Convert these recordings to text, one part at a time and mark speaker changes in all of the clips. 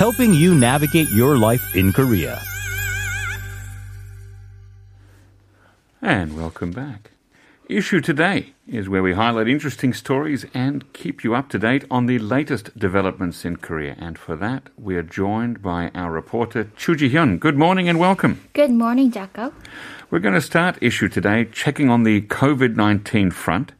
Speaker 1: helping you navigate your life in Korea.
Speaker 2: And welcome back. Issue today is where we highlight interesting stories and keep you up to date on the latest developments in Korea. And for that, we are joined by our reporter Chu Ji-hyun. Good morning and welcome.
Speaker 3: Good morning, Jacko.
Speaker 2: We're going to start issue today checking on the COVID-19 front.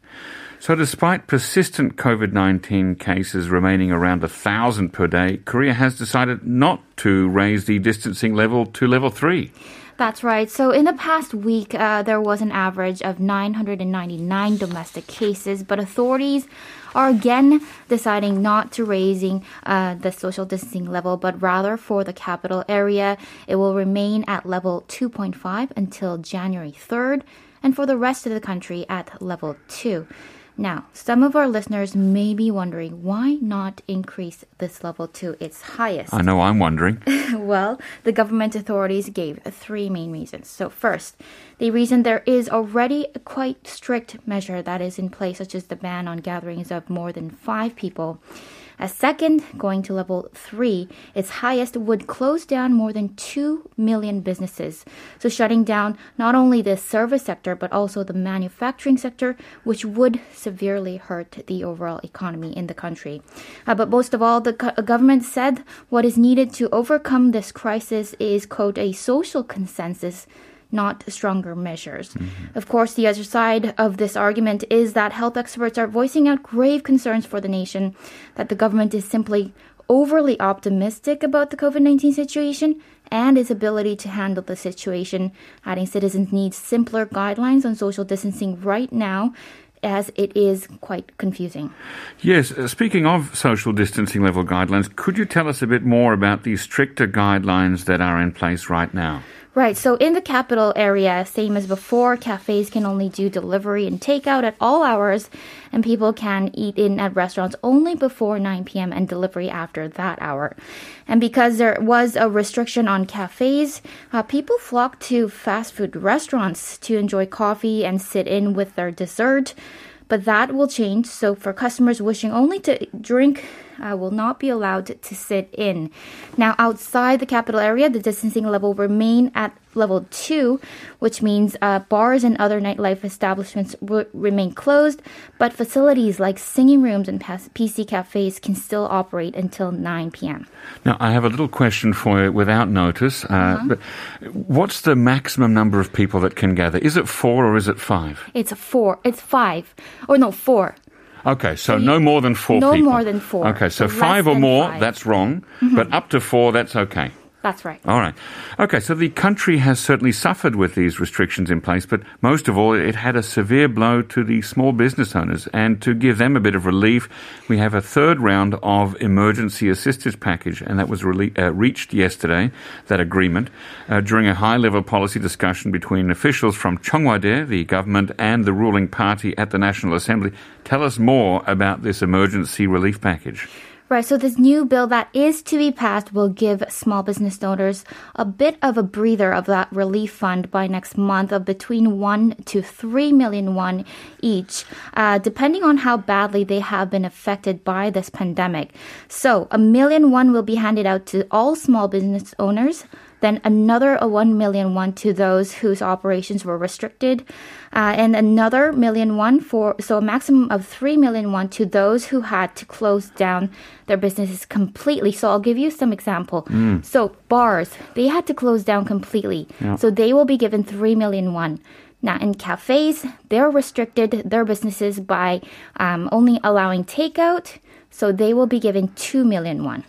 Speaker 2: So despite persistent COVID-19 cases remaining around a thousand per day, Korea has decided not to raise the distancing level to level three.
Speaker 3: That's right. So in the past week, uh, there was an average of 999 domestic cases, but authorities are again deciding not to raising uh, the social distancing level, but rather for the capital area, it will remain at level 2.5 until January 3rd, and for the rest of the country at level 2. Now, some of our listeners may be wondering why not increase this level to its highest.
Speaker 2: I know I'm wondering.
Speaker 3: well, the government authorities gave three main reasons. So, first, they reason there is already a quite strict measure that is in place, such as the ban on gatherings of more than five people. A second, going to level three, its highest would close down more than 2 million businesses. So, shutting down not only the service sector, but also the manufacturing sector, which would severely hurt the overall economy in the country. Uh, but most of all, the co- government said what is needed to overcome this crisis is, quote, a social consensus not stronger measures. Of course, the other side of this argument is that health experts are voicing out grave concerns for the nation that the government is simply overly optimistic about the COVID 19 situation and its ability to handle the situation, adding citizens need simpler guidelines on social distancing right now. As it is quite confusing.
Speaker 2: Yes, uh, speaking of social distancing level guidelines, could you tell us a bit more about the stricter guidelines that are in place right now?
Speaker 3: Right. So in the capital area, same as before, cafes can only do delivery and takeout at all hours, and people can eat in at restaurants only before 9 p.m. and delivery after that hour. And because there was a restriction on cafes, uh, people flocked to fast food restaurants to enjoy coffee and sit in with their dessert. But that will change. So for customers wishing only to drink uh, will not be allowed to sit in. Now, outside the capital area, the distancing level remain at level two, which means uh, bars and other nightlife establishments will remain closed, but facilities like singing rooms and PC cafes can still operate until 9 p.m.
Speaker 2: Now, I have a little question for you without notice. Uh, but what's the maximum number of people that can gather? Is it four or is it five?
Speaker 3: It's four. It's five. Or no, four.
Speaker 2: Okay, so no more than four
Speaker 3: No
Speaker 2: people.
Speaker 3: more than four.
Speaker 2: Okay, so,
Speaker 3: So
Speaker 2: five or more,
Speaker 3: five. Mm-hmm.
Speaker 2: that's wrong, but up to four, that's okay.
Speaker 3: That's right.
Speaker 2: All right. Okay, so the country has certainly suffered with these restrictions in place, but most of all, it had a severe blow to the small business owners. And to give them a bit of relief, we have a third round of emergency assistance package, and that was rele- uh, reached yesterday, that agreement, uh, during a high level policy discussion between officials from Cheong Wa Dae, the government, and the ruling party at the National Assembly. Tell us more about this emergency relief package.
Speaker 3: Right, so this new bill that is to be passed will give small business owners a bit of a breather of that relief fund by next month of between 1 to 3 million won each, uh, depending on how badly they have been affected by this pandemic. So, a million won will be handed out to all small business owners then another a 1 million won to those whose operations were restricted, uh, and another million won for, so a maximum of 3 million won to those who had to close down their businesses completely. So I'll give you some example. So bars, they had to close down completely. So they will be given 3 million won. Now, in cafes, they're restricted their businesses by um, only allowing takeout, so they will be given 2 million won.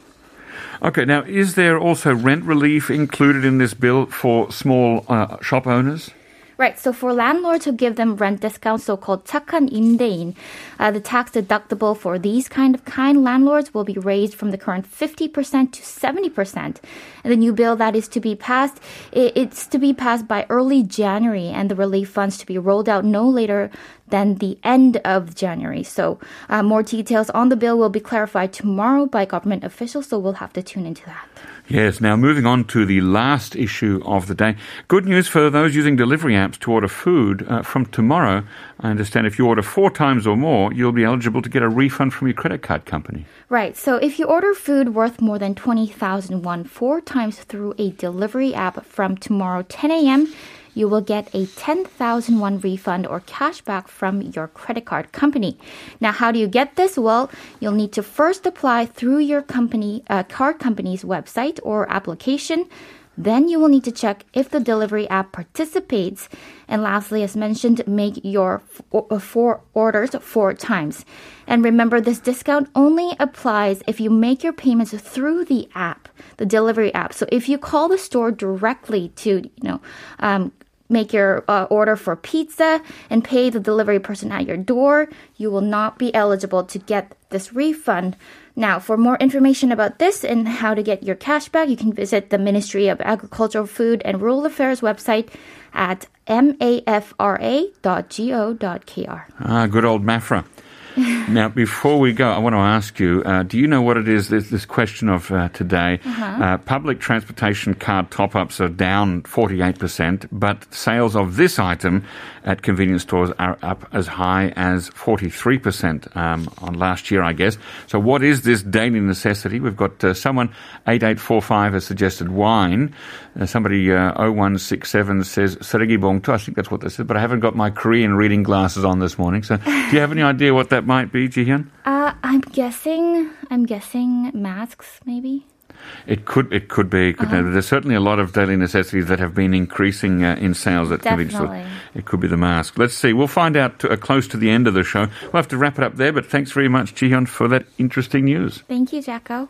Speaker 2: Okay, now is there also rent relief included in this bill for small uh, shop owners?
Speaker 3: Right. So for landlords who give them rent discounts, so-called 착한 임대인, uh, the tax deductible for these kind of kind landlords will be raised from the current 50% to 70%. And the new bill that is to be passed, it's to be passed by early January, and the relief funds to be rolled out no later than the end of January. So uh, more details on the bill will be clarified tomorrow by government officials. So we'll have to tune into that.
Speaker 2: Yes, now moving on to the last issue of the day. Good news for those using delivery apps to order food. Uh, from tomorrow, I understand if you order four times or more, you'll be eligible to get a refund from your credit card company.
Speaker 3: Right, so if you order food worth more than 20,000 won four times through a delivery app from tomorrow 10 a.m., you will get a 10,000 won refund or cashback from your credit card company. Now, how do you get this? Well, you'll need to first apply through your company, uh, card company's website or application. Then you will need to check if the delivery app participates. And lastly, as mentioned, make your uh, four orders four times. And remember, this discount only applies if you make your payments through the app, the delivery app. So if you call the store directly to, you know, um, make your uh, order for pizza and pay the delivery person at your door, you will not be eligible to get this refund. Now, for more information about this and how to get your cash back, you can visit the Ministry of Agricultural, Food and Rural Affairs website at mafra.go.kr.
Speaker 2: Ah, good old Mafra. now, before we go, I want to ask you uh, do you know what it is, this, this question of uh, today? Uh-huh. Uh, public transportation card top ups are down 48%, but sales of this item at convenience stores are up as high as 43% um, on last year, I guess. So, what is this daily necessity? We've got uh, someone, 8845, has suggested wine. Uh, somebody, uh, 0167, says Seregi Bongtu. I think that's what this is, but I haven't got my Korean reading glasses on this morning. So, do you have any idea what that might be, Jihyun?
Speaker 3: Uh, I'm guessing. I'm guessing masks, maybe.
Speaker 2: It could. It could be. Could uh-huh. There's certainly a lot of daily necessities that have been increasing uh, in sales at
Speaker 3: convenience
Speaker 2: stores. It could be the mask. Let's see. We'll find out to, uh, close to the end of the show. We'll have to wrap it up there. But thanks very much, Jihyun, for that interesting news.
Speaker 3: Thank you, Jacko.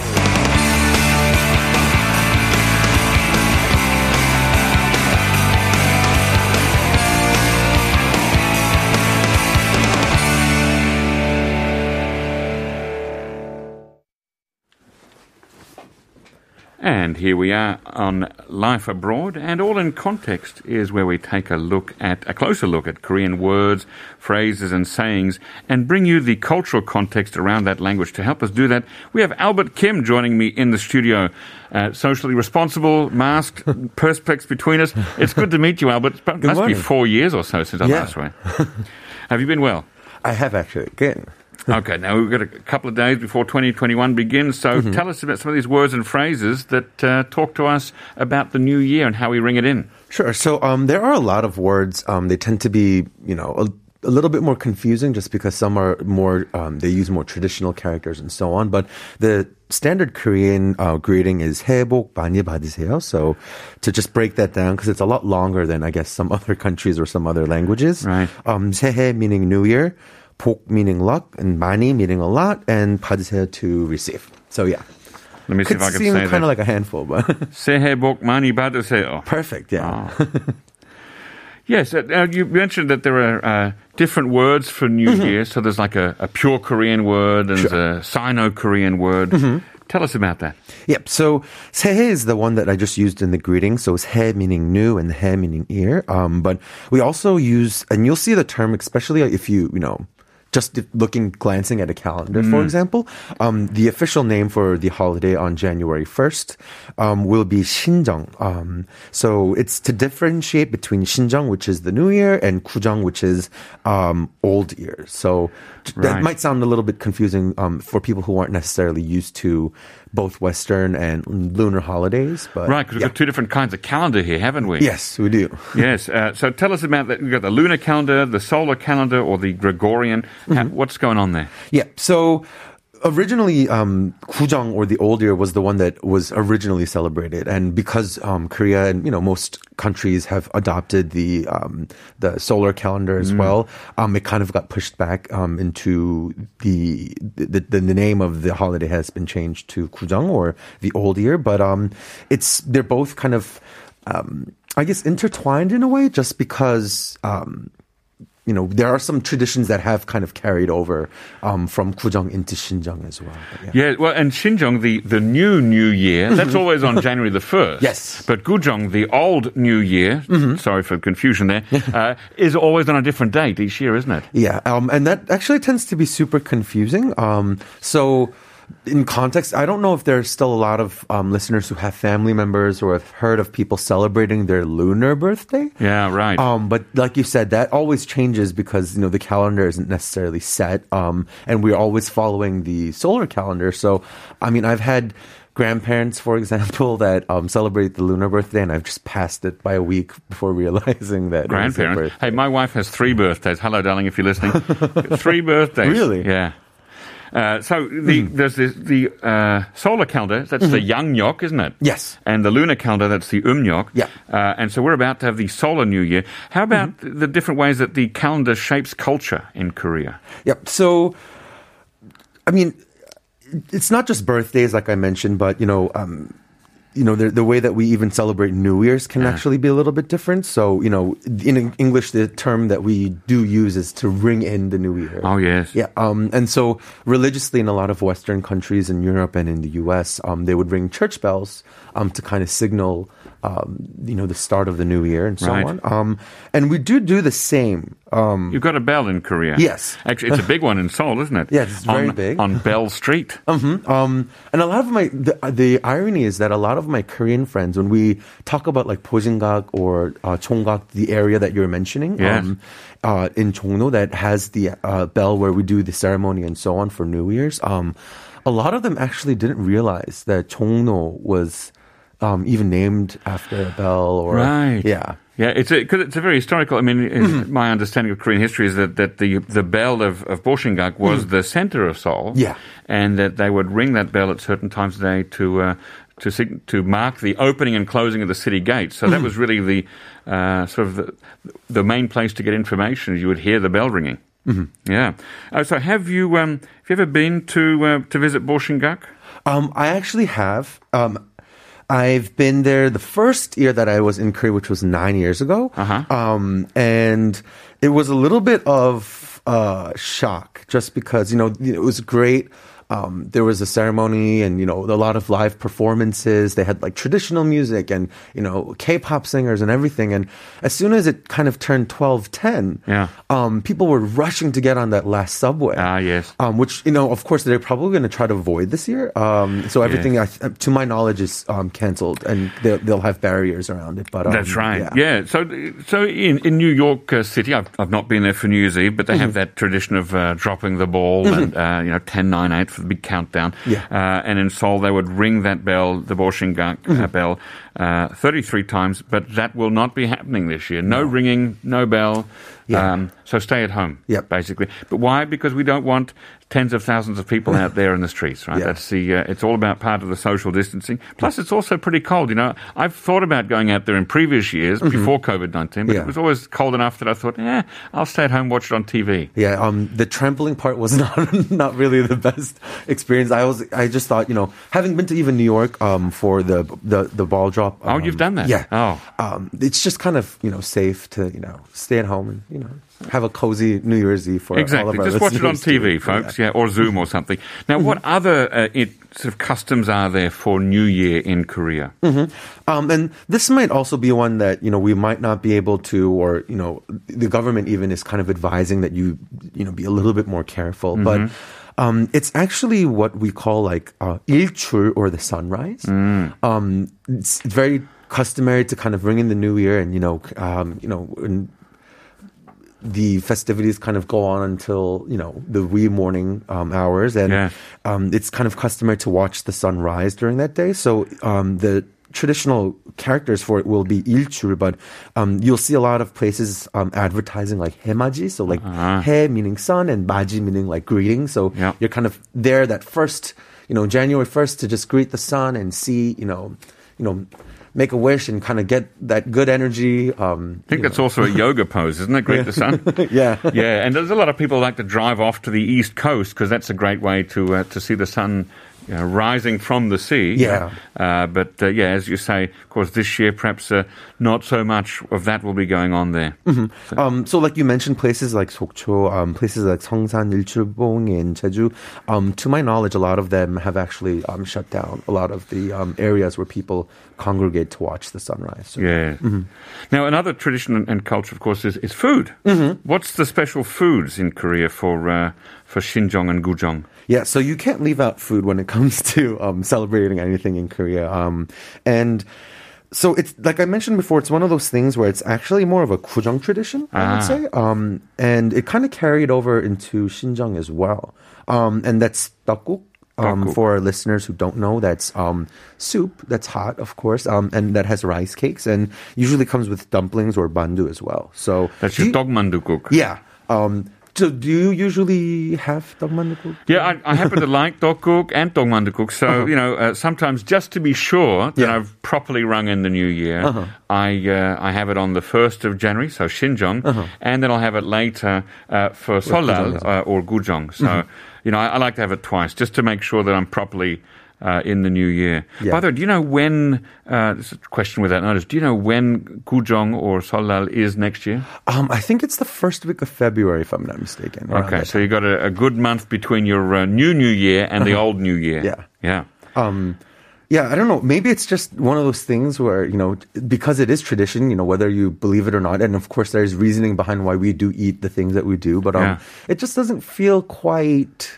Speaker 2: And here we are on Life Abroad, and All in Context is where we take a look at a closer look at Korean words, phrases, and sayings, and bring you the cultural context around that language. To help us do that, we have Albert Kim joining me in the studio. Uh, socially responsible, masked, perspex between us. It's good to meet you, Albert. It must be four years or so since I yeah. last went. have you been well?
Speaker 4: I have actually. Good.
Speaker 2: okay, now we've got a couple of days before 2021 begins. So mm-hmm. tell us about some of these words and phrases that uh, talk to us about the new year and how we ring it in.
Speaker 4: Sure. So um, there are a lot of words. Um, they tend to be, you know, a, a, little bit more confusing just because some are more, um, they use more traditional characters and so on. But the standard Korean uh, greeting is 새해 복 많이 받으세요. So to just break that down, because it's a lot longer than I guess some other countries or some other languages.
Speaker 2: Right.
Speaker 4: Um, 새해 meaning New Year. 복 meaning luck and 많이 meaning a lot and 받으세요 to receive. So yeah.
Speaker 2: Let me see
Speaker 4: Could
Speaker 2: if I can say that.
Speaker 4: kind of like a handful, but
Speaker 2: 새해 복 많이 받으세요.
Speaker 4: Perfect. Yeah.
Speaker 2: Oh. yes, uh, uh, you mentioned that there are uh, different words for New mm-hmm. Year. So there's like a, a pure Korean word and sure. a Sino-Korean word. Mm-hmm. Tell us about that.
Speaker 4: Yep. So 새해 is the one that I just used in the greeting. So 새해 meaning new and 해 meaning ear. Um, but we also use, and you'll see the term, especially if you, you know, just looking, glancing at a calendar, mm. for example, um, the official name for the holiday on January 1st um, will be Shinjeong. Um, so it's to differentiate between Shinjeong, which is the new year, and Kujang, which is um, old year. So right. that might sound a little bit confusing um, for people who aren't necessarily used to both Western and lunar holidays. But
Speaker 2: right, because we've got two different kinds of calendar here, haven't we?
Speaker 4: Yes, we do.
Speaker 2: yes. Uh, so tell us about that. We've got the lunar calendar, the solar calendar, or the Gregorian. Mm-hmm. what's going on there?
Speaker 4: Yeah. So originally um, Gujang or the old year was the one that was originally celebrated, and because um, Korea and you know most countries have adopted the um, the solar calendar as well, um, it kind of got pushed back um, into the, the the the name of the holiday has been changed to Gujang or the old year, but um, it's they're both kind of um, I guess intertwined in a way, just because. Um, you know, there are some traditions that have kind of carried over um, from Gujang into Shinjeong as well. But
Speaker 2: Yeah, well, and Shinjeong, the, the new New Year, that's always on January the 1st.
Speaker 4: Yes.
Speaker 2: But Gujeong, the old New Year, sorry for confusion there, uh, is always on a different date each year, isn't it?
Speaker 4: Yeah, um, and that actually tends to be super confusing. Um, so, in context, I don't know if there's still a lot of um, listeners who have family members or have heard of people celebrating their lunar birthday.
Speaker 2: Yeah, right.
Speaker 4: Um, but like you said, that always changes because you know the calendar isn't necessarily set, um, and we're always following the solar calendar. So, I mean, I've had grandparents, for example, that um, celebrate the lunar birthday, and I've just passed it by a week before realizing that
Speaker 2: Grandparents. Hey, my wife has three birthdays. Hello, darling, if you're listening. three birthdays.
Speaker 4: Really?
Speaker 2: Yeah. Uh, so the, there's this, the uh, solar calendar, that's the Yangnyeok, isn't it?
Speaker 4: Yes.
Speaker 2: And the lunar calendar, that's the Umnyok.
Speaker 4: Yeah.
Speaker 2: Uh, and so we're about to have the solar new year. How about the different ways that the calendar shapes culture in Korea?
Speaker 4: Yep. So, I mean, it's not just birthdays, like I mentioned, but you know, um, you know, the, the way that we even celebrate New Year's can actually be a little bit different. So, you know, in English, the term that we do use is to ring in the New Year.
Speaker 2: Oh, yes.
Speaker 4: Yeah, um, and so religiously in a lot of Western countries in Europe and in the U.S., um, they would ring church bells um, to kind of signal, um, you know, the start of the new year and so
Speaker 2: Right.
Speaker 4: on. Um, and we do do the same. Um,
Speaker 2: You've got a bell in Korea.
Speaker 4: Yes.
Speaker 2: Actually, it's a big one in Seoul, isn't it?
Speaker 4: Yes, it's very
Speaker 2: on,
Speaker 4: big.
Speaker 2: On Bell Street.
Speaker 4: Um, and a lot of my the, the irony is that a lot of my Korean friends, when we talk about like Boshingak or uh, Chonggak, the area that you're mentioning,
Speaker 2: Yes.
Speaker 4: um, uh, in Chongno that has the uh, bell where we do the ceremony and so on for New Year's, um, a lot of them actually didn't realize that Chongno was um, even named after a bell or
Speaker 2: Right.
Speaker 4: yeah.
Speaker 2: Yeah, it's a, cause it's a very historical. I mean,
Speaker 4: Mm-hmm.
Speaker 2: my understanding of Korean history is that, that the the bell of, of Boshingak was the center of Seoul.
Speaker 4: Yeah.
Speaker 2: and that they would ring that bell at certain times of day to uh, to sig- to mark the opening and closing of the city gates. So
Speaker 4: Mm-hmm.
Speaker 2: that was really the uh, sort of the, the main place to get information. You would hear the bell ringing. Mm-hmm. Yeah. Uh, so have you um, have you ever been to uh, to visit Boshingak?
Speaker 4: Um, I actually have. Um, I've been there the first year that I was in Korea, which was nine years ago.
Speaker 2: Uh-huh.
Speaker 4: Um, and it was a little bit of uh, shock just because, you know, it was great. Um, there was a ceremony and, you know, a lot of live performances. They had like traditional music and, you know, K-pop singers and everything. And as soon as it kind of turned 12, 10,
Speaker 2: Yeah.
Speaker 4: um, people were rushing to get on that last subway
Speaker 2: Ah, yes.
Speaker 4: um, which you know, of course, they're probably going to try to avoid this year. Um, so everything, I, to my knowledge, is um, canceled, and they'll, they'll have barriers around it. But um,
Speaker 2: That's right. Yeah. So, so in, in New York uh, City, I've, I've not been there for New Year's Eve, but they
Speaker 4: Mm-hmm.
Speaker 2: have that tradition of uh, dropping the ball and, uh, you know, 10, 9, 8 for the big countdown.
Speaker 4: Yeah.
Speaker 2: Uh, and in Seoul, they would ring that bell, the Boshingak
Speaker 4: Mm-hmm.
Speaker 2: uh, bell, uh, 33 times, but that will not be happening this year. No, ringing, no bell.
Speaker 4: Yeah.
Speaker 2: Um, so stay at home,
Speaker 4: Yep.
Speaker 2: basically. But why? Because we don't want tens of thousands of people out there in the streets, right?
Speaker 4: Yeah.
Speaker 2: That's the. Uh, it's all about part of the social distancing. Plus, it's also pretty cold. You know, I've thought about going out there in previous years before COVID nineteen, but
Speaker 4: Mm-hmm. Yeah.
Speaker 2: it was always cold enough that I thought, yeah, I'll stay at home, watch it on TV.
Speaker 4: Yeah, um, the trampling part was not not really the best experience. I was, I just thought, you know, having been to even New York um, for the the the ball drop.
Speaker 2: Oh,
Speaker 4: um,
Speaker 2: you've done that?
Speaker 4: Yeah.
Speaker 2: Oh.
Speaker 4: um, it's just kind of you know safe to you know stay at home and you know have a cozy New Year's Eve for all
Speaker 2: Exactly. Just watch it on TV, folks. Yeah. or Zoom or something. Now, what
Speaker 4: Mm-hmm.
Speaker 2: other uh, it, sort of customs are there for New Year in Korea?
Speaker 4: Um, and this might also be one that you know we might not be able to, or you know, the government even is kind of advising that you you know be a little bit more careful. But um, it's actually what we call like uh, 일출 or the sunrise. Um, it's very customary to kind of ring in the new year, and you know, um, you know. The festivities kind of go on until you know the wee morning um, hours, and
Speaker 2: Yeah.
Speaker 4: um, it's kind of customary to watch the sun rise during that day. So um, the traditional characters for it will be ilchul, but um, you'll see a lot of places um, advertising like hemaji, so like he meaning sun and maji meaning like greeting. So
Speaker 2: Yeah.
Speaker 4: you're kind of there that first, you know, January first to just greet the sun and see, you know, you know, make a wish and kind of get that good energy. Um,
Speaker 2: I think that's also a yoga pose, isn't it? Greet the sun.
Speaker 4: Yeah.
Speaker 2: yeah. And there's a lot of people like to drive off to the east coast because that's a great way to uh, to see the sun. Know, rising from the sea.
Speaker 4: Yeah.
Speaker 2: Uh, but uh, yeah, as you say, of course, this year perhaps uh, not so much of that will be going on there.
Speaker 4: Um, so like you mentioned places like Sokcho, um, places like Seongsan, Ilchulbong, and Jeju. Um, to my knowledge, a lot of them have actually um, shut down a lot of the um, areas where people congregate to watch the sunrise. So-
Speaker 2: Yeah. Now, another tradition and- culture, of course, is, is food. What's the special foods in Korea for uh, for Shinjong and Gujong?
Speaker 4: Yeah, so you can't leave out food when it comes to um, celebrating anything in Korea. Um, and so it's like I mentioned before, it's one of those things where it's actually more of a Kujong tradition, I
Speaker 2: Ah.
Speaker 4: would say. Um, and it kind of carried over into Shinjeong as well. Um, and that's tteokguk. Um, for our listeners who don't know, that's um, soup that's hot, of course, um, and that has rice cakes, and usually comes with dumplings or mandu as well. So
Speaker 2: That's your
Speaker 4: you-
Speaker 2: dogmandukuk.
Speaker 4: Yeah. So do you usually have dogmandukuk?
Speaker 2: Yeah, I, I happen to like tteokguk and dogmandukuk. So you know, uh, sometimes just to be sure that
Speaker 4: Yeah.
Speaker 2: I've properly rung in the new year, I uh, I have it on the first of January, so Shinjong, and then I'll have it later uh, for Solal uh, or Gujong. So you know, I, I like to have it twice just to make sure that I'm properly. Uh, in the new year.
Speaker 4: Yeah.
Speaker 2: By the way, do you know when? Uh, this question without notice. Do you know when Gujong or Solal is next year?
Speaker 4: Um, I think it's the first week of February, if I'm not mistaken.
Speaker 2: Okay, so you got a, a good month between your uh, new New Year and the old New Year.
Speaker 4: Yeah.
Speaker 2: yeah.
Speaker 4: Um, yeah, I don't know. Maybe it's just one of those things where, you know, because it is tradition, you know, whether you believe it or not. And of course, there's reasoning behind why we do eat the things that we do. But um,
Speaker 2: Yeah.
Speaker 4: it just doesn't feel quite.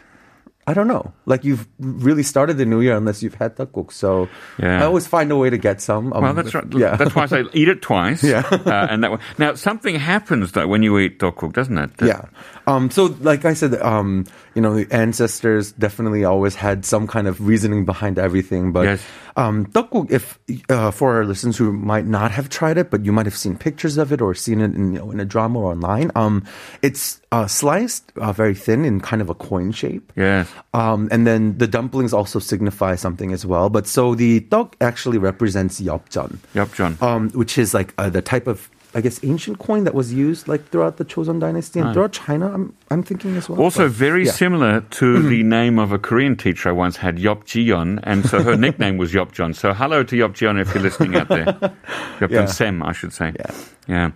Speaker 4: I don't know. Like you've really started the new year unless you've had tteokguk. So
Speaker 2: Yeah.
Speaker 4: I always find a way to get some. Um,
Speaker 2: Well, that's right.
Speaker 4: Yeah.
Speaker 2: That's why I say eat it twice.
Speaker 4: Yeah.
Speaker 2: uh, and that way. Now, something happens though when you eat tteokguk, doesn't it? That-
Speaker 4: Yeah. Um, so, like I said, um, you know, the ancestors definitely always had some kind of reasoning behind everything. But
Speaker 2: Yes.
Speaker 4: um, tteokguk, if uh, for our listeners who might not have tried it, but you might have seen pictures of it or seen it in, you know, in a drama or online, um, it's uh, sliced uh, very thin in kind of a coin shape.
Speaker 2: Yes.
Speaker 4: Um, and then the dumplings also signify something as well. But so the tteok actually represents yeopjeon,
Speaker 2: Yup,
Speaker 4: um, which is like uh, the type of I guess ancient coin that was used like throughout the Chosun dynasty and throughout China. I'm I'm thinking as well.
Speaker 2: Also,
Speaker 4: but,
Speaker 2: very
Speaker 4: yeah.
Speaker 2: similar to the name of a Korean teacher I once had, Yop Jion, and so her nickname was Yop John. So hello to Yop Jion if you're listening out there. Yop
Speaker 4: yeah.
Speaker 2: Sem, I should say.
Speaker 4: Yeah.
Speaker 2: yeah.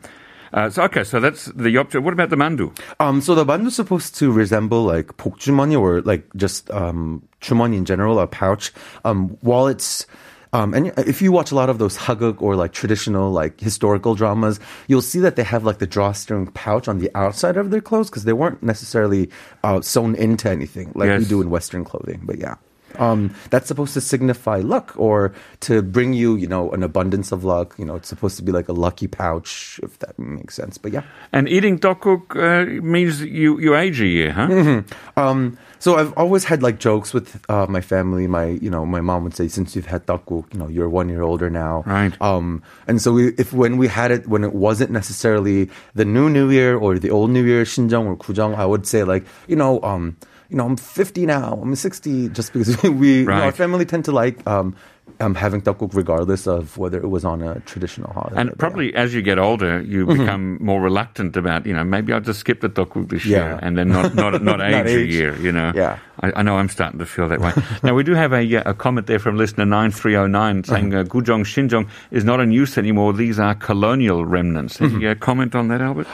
Speaker 2: Uh, so okay, so that's the yopju. What about the mandu?
Speaker 4: Um, so the mandu is supposed to resemble like pokjumani or like just um, chumani in general, a pouch. Um, while it's um, and if you watch a lot of those haguk or like traditional like historical dramas, you'll see that they have like the drawstring pouch on the outside of their clothes because they weren't necessarily uh, sewn into anything like we do in Western clothing. But yeah. Um, that's supposed to signify luck or to bring you, you know, an abundance of luck. You know, it's supposed to be like a lucky pouch, if that makes sense. But yeah.
Speaker 2: And eating tteokguk uh, means you you age a year, huh?
Speaker 4: Mm-hmm. Um, so I've always had like jokes with uh, my family. My, you know, my mom would say, "Since you've had tteokguk, you know, you're one year older now."
Speaker 2: Right.
Speaker 4: Um, and so we, if when we had it, when it wasn't necessarily the new New Year or the old New Year, Shinjong or Kujang, I would say like, you know, um, you know, I'm 50 now, I'm 60, just because we, you know, our family tend to like um, um, having tteokguk regardless of whether it was on a traditional holiday.
Speaker 2: And
Speaker 4: But, yeah.
Speaker 2: probably as you get older, you become more reluctant about, you know, maybe I'll just skip the tteokguk this year and then not not not age,
Speaker 4: Not
Speaker 2: a year, you know.
Speaker 4: Yeah.
Speaker 2: I, I know I'm starting to feel that way. now we do have a, uh, a comment there from listener 9309 saying uh, Gujong Shinjong is not in use anymore. These are colonial remnants. Any uh, comment on that, Albert?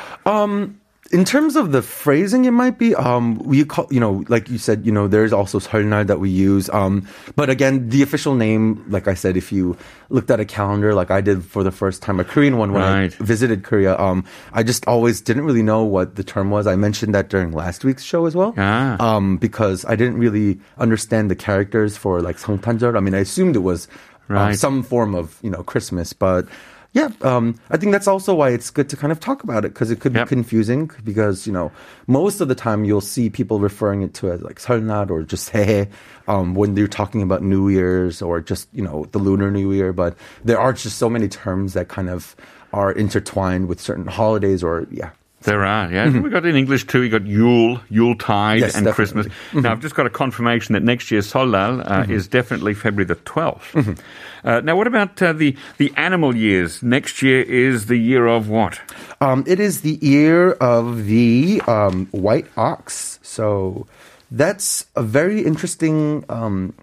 Speaker 4: in terms of the phrasing, it might be um, we call you know like you said you know there's also 설날 that we use. Um, but again, the official name, like I said, if you looked at a calendar like I did for the first time, a Korean one when
Speaker 2: Right.
Speaker 4: I visited Korea, um, I just always didn't really know what the term was. I mentioned that during last week's show as well,
Speaker 2: Ah.
Speaker 4: um, because I didn't really understand the characters for like 성탄절. I mean, I assumed it was uh,
Speaker 2: Right.
Speaker 4: some form of you know Christmas, but yeah, um, I think that's also why it's good to kind of talk about it because it could
Speaker 2: Yep.
Speaker 4: be confusing because, you know, most of the time you'll see people referring it to as like 설날 or just hey um, when they're talking about New Year's or just, you know, the Lunar New Year. But there are just so many terms that kind of are intertwined with certain holidays or, yeah.
Speaker 2: There are, yeah. We got in English too. We got Yule, Yuletide,
Speaker 4: Yes,
Speaker 2: and
Speaker 4: definitely.
Speaker 2: Christmas. Now I've just got a confirmation that next year's Solal uh, is definitely February the 12th Uh, now, what about uh, the the animal years? Next year is the year of what?
Speaker 4: Um, it is the year of the um, white ox. So that's a very interesting, um,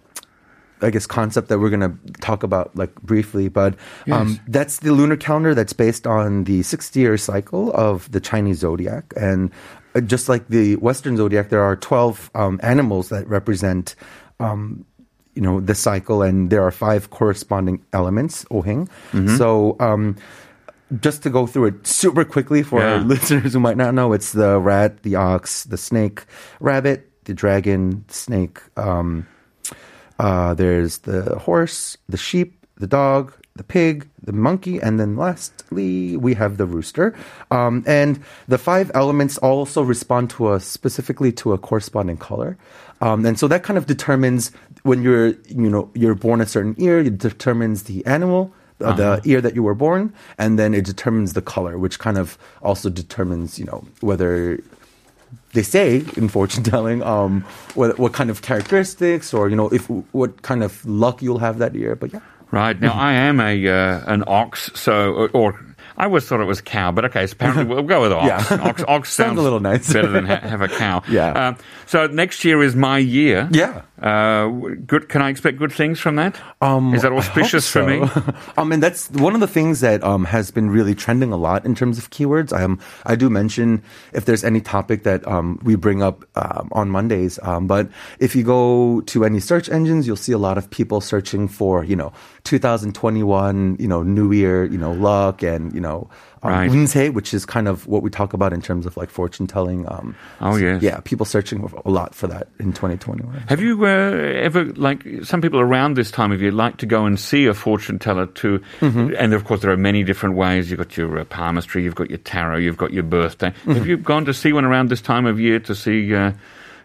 Speaker 4: I guess, concept that we're going to talk about like briefly. But um, that's the lunar calendar that's based on the 60 year cycle of the Chinese zodiac. And uh, just like the Western zodiac, there are 12 um, animals that represent. Um, you know the cycle, and there are five corresponding elements. Ohing. So um, just to go through it super quickly for our listeners who might not know, it's the rat, the ox, the snake, rabbit, the dragon, snake. Uh, there's the horse, the sheep, the dog, the pig, the monkey, and then lastly we have the rooster. Um, and the five elements also respond to a specifically to a corresponding color. Um, and so that kind of determines when you're you know you're born a certain year. It determines the animal, uh, the year that you were born, and then it determines the color, which kind of also determines you know whether they say in fortune telling um, what what kind of characteristics or you know if what kind of luck you'll have that year. But yeah.
Speaker 2: Right now, I am a uh, an ox, so or, or I always thought it was cow, but okay, so apparently we'll go with ox.
Speaker 4: Yeah.
Speaker 2: Ox, ox sounds,
Speaker 4: Sounds a little nicer.
Speaker 2: better than ha- have a cow.
Speaker 4: Yeah.
Speaker 2: Um, so next year is my year.
Speaker 4: Yeah.
Speaker 2: Uh, good. Can I expect good things from that?
Speaker 4: Um,
Speaker 2: is that auspicious for me?
Speaker 4: I mean, that's one of the things that um, has been really trending a lot in terms of keywords. I, um, I do mention if there's any topic that um, we bring up um, on Mondays. Um, but if you go to any search engines, you'll see a lot of people searching for, you know, 2021, you know, New Year, you know, luck and, you know, um,
Speaker 2: Right.
Speaker 4: 운세, which is kind of what we talk about in terms of like fortune telling. Um,
Speaker 2: Oh, yes.
Speaker 4: Yeah, people searching a lot for that in 2021.
Speaker 2: Have you uh, ever, like some people around this time of year, like to go and see a fortune teller too?
Speaker 4: Mm-hmm.
Speaker 2: And of course, there are many different ways. You've got your uh, palmistry, you've got your tarot, you've got your birthday.
Speaker 4: Mm-hmm.
Speaker 2: Have you gone to see one around this time of year to see, uh,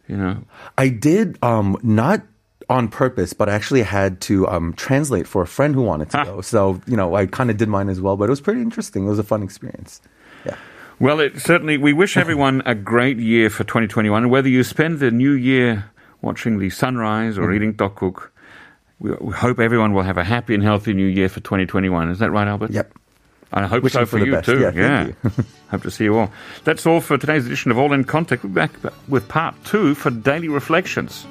Speaker 2: you know?
Speaker 4: I did um, not on purpose, but I actually had to um, translate for a friend who wanted to go. So you know, I kind of did mine as well, but it was pretty interesting. It was a fun experience. Yeah.
Speaker 2: Well, it, certainly, we wish everyone a great year for 2021. And whether you spend the new year watching the sunrise or eating tteokguk, we, we hope everyone will have a happy and healthy new year for 2021. Is that right, Albert?
Speaker 4: Yep.
Speaker 2: I hope
Speaker 4: Wishing
Speaker 2: so
Speaker 4: for
Speaker 2: for, you
Speaker 4: best.
Speaker 2: too.
Speaker 4: Yeah, thank you.
Speaker 2: hope to see you all. That's all for today's edition of All in Context. We'll be back with part two for daily reflections.